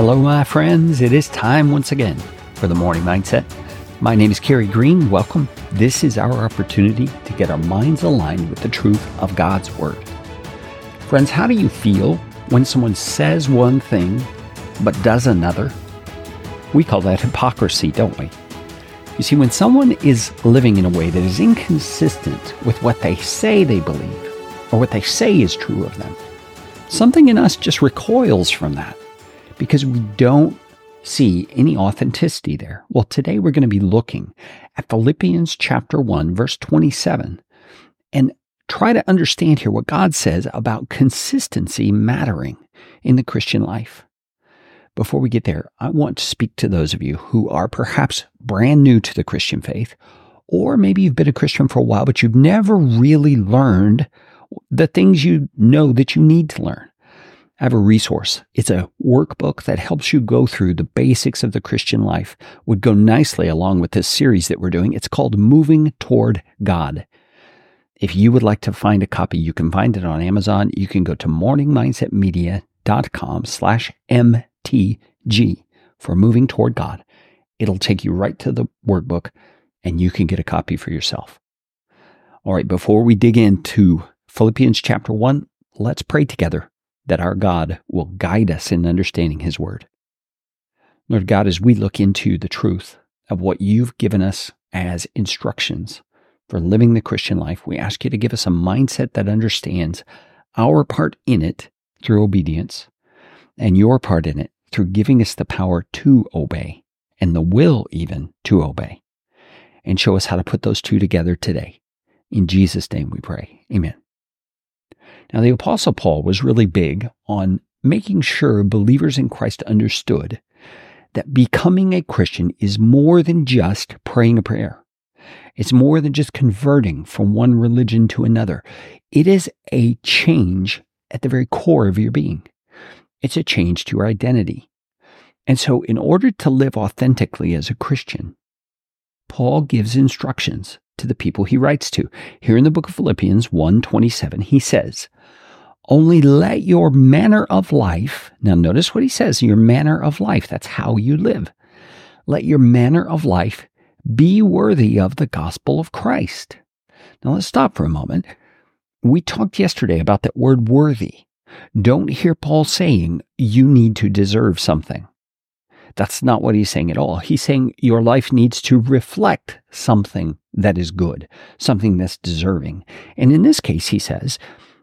Hello, my friends. It is time once again for the morning mindset. My name is Carey Green. Welcome. This is our opportunity to get our minds aligned with the truth of God's Word. Friends, how do you feel when someone says one thing but does another? We call that hypocrisy, don't we? You see, when someone is living in a way that is inconsistent with what they say they believe or what they say is true of them, something in us just recoils from that because we don't see any authenticity there. Well, today we're going to be looking at Philippians chapter 1, verse 27, and try to understand here what God says about consistency mattering in the Christian life. Before we get there, I want to speak to those of you who are perhaps brand new to the Christian faith, or maybe you've been a Christian for a while, but you've never really learned the things you know that you need to learn. I have a resource. It's a workbook that helps you go through the basics of the Christian life. Would go nicely along with this series that we're doing. It's called Moving Toward God. If you would like to find a copy, you can find it on Amazon. You can go to morningmindsetmedia.com slash MTG for Moving Toward God. It'll take you right to the workbook and you can get a copy for yourself. All right, before we dig into Philippians chapter 1, let's pray together that our God will guide us in understanding His Word. Lord God, as we look into the truth of what you've given us as instructions for living the Christian life, we ask you to give us a mindset that understands our part in it through obedience and your part in it through giving us the power to obey and the will even to obey. And show us how to put those two together today. In Jesus' name we pray. Amen. Now, the Apostle Paul was really big on making sure believers in Christ understood that becoming a Christian is more than just praying a prayer. It's more than just converting from one religion to another. It is a change at the very core of your being. It's a change to your identity. And so, in order to live authentically as a Christian, Paul gives instructions to the people he writes to. Here in the book of Philippians 1:27, he says, only let your manner of life, now notice what he says, your manner of life, that's how you live. Let your manner of life be worthy of the gospel of Christ. Now let's stop for a moment. We talked yesterday about that word worthy. Don't hear Paul saying you need to deserve something. That's not what he's saying at all. He's saying your life needs to reflect something that is good, something that's deserving. And in this case, he says,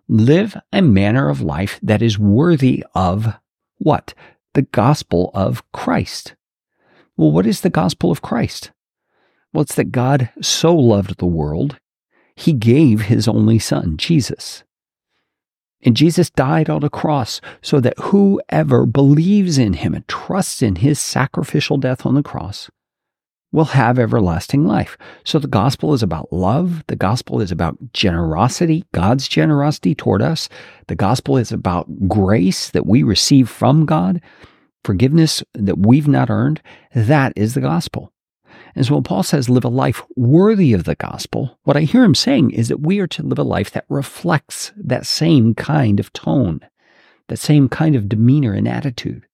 live a manner of life that is worthy of what? The gospel of Christ. Well, what is the gospel of Christ? Well, it's that God so loved the world, he gave his only son, Jesus. And Jesus died on a cross so that whoever believes in him and trusts in his sacrificial death on the cross will have everlasting life. So the gospel is about love. The gospel is about generosity, God's generosity toward us. The gospel is about grace that we receive from God, forgiveness that we've not earned. That is the gospel. And so when Paul says live a life worthy of the gospel, what I hear him saying is that we are to live a life that reflects that same kind of tone, that same kind of demeanor and attitude.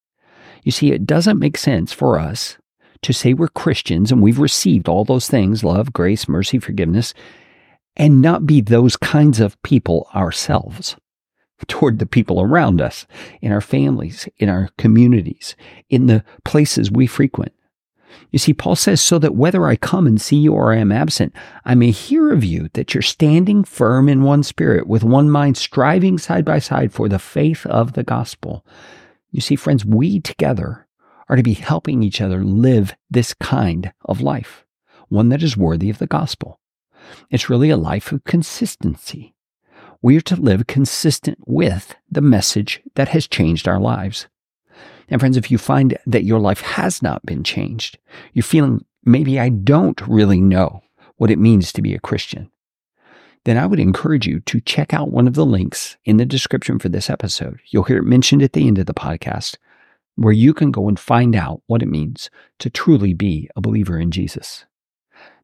You see, it doesn't make sense for us to say we're Christians and we've received all those things love, grace, mercy, forgiveness and not be those kinds of people ourselves toward the people around us, in our families, in our communities, in the places we frequent. You see, Paul says, so that whether I come and see you or I am absent, I may hear of you that you're standing firm in one spirit, with one mind, striving side by side for the faith of the gospel. You see, friends, we together are to be helping each other live this kind of life, one that is worthy of the gospel. It's really a life of consistency. We are to live consistent with the message that has changed our lives. And friends, if you find that your life has not been changed, you're feeling maybe I don't really know what it means to be a Christian, then I would encourage you to check out one of the links in the description for this episode. You'll hear it mentioned at the end of the podcast where you can go and find out what it means to truly be a believer in Jesus.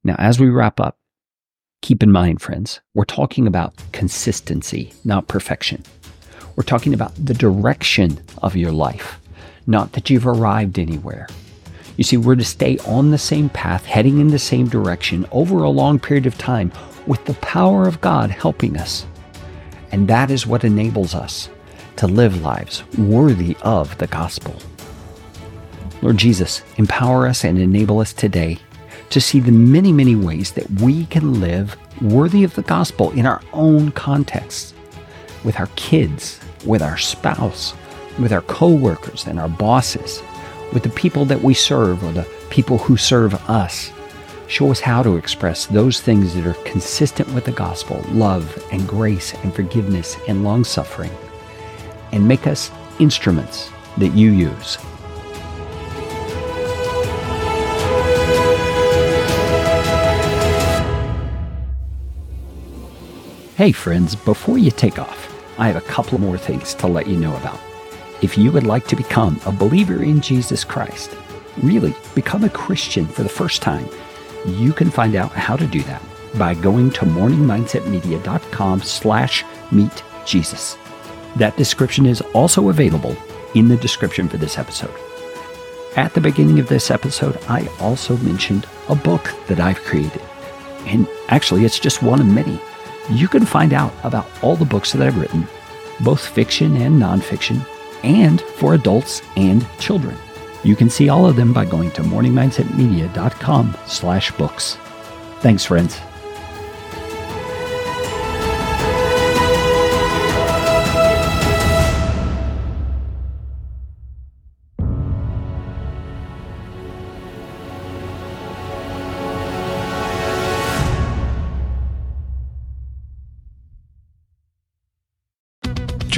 Now, as we wrap up, keep in mind, friends, we're talking about consistency, not perfection. We're talking about the direction of your life, not that you've arrived anywhere. You see, we're to stay on the same path, heading in the same direction over a long period of time with the power of God helping us. And that is what enables us to live lives worthy of the gospel. Lord Jesus, empower us and enable us today to see the many, many ways that we can live worthy of the gospel in our own contexts, with our kids, with our spouse, with our coworkers and our bosses, with the people that we serve or the people who serve us. Show us how to express those things that are consistent with the gospel love and grace and forgiveness and long suffering. And make us instruments that you use Hey, friends, before you take off, I have a couple more things to let you know about. If you would like to become a believer in Jesus Christ, really become a Christian for the first time, you can find out how to do that by going to morningmindsetmedia.com slash meet Jesus. That description is also available in the description for this episode. At the beginning of this episode, I also mentioned a book that I've created. And actually, it's just one of many you can find out about all the books that I've written, both fiction and nonfiction, and for adults and children. You can see all of them by going to morningmindsetmedia.com slash books. Thanks, friends.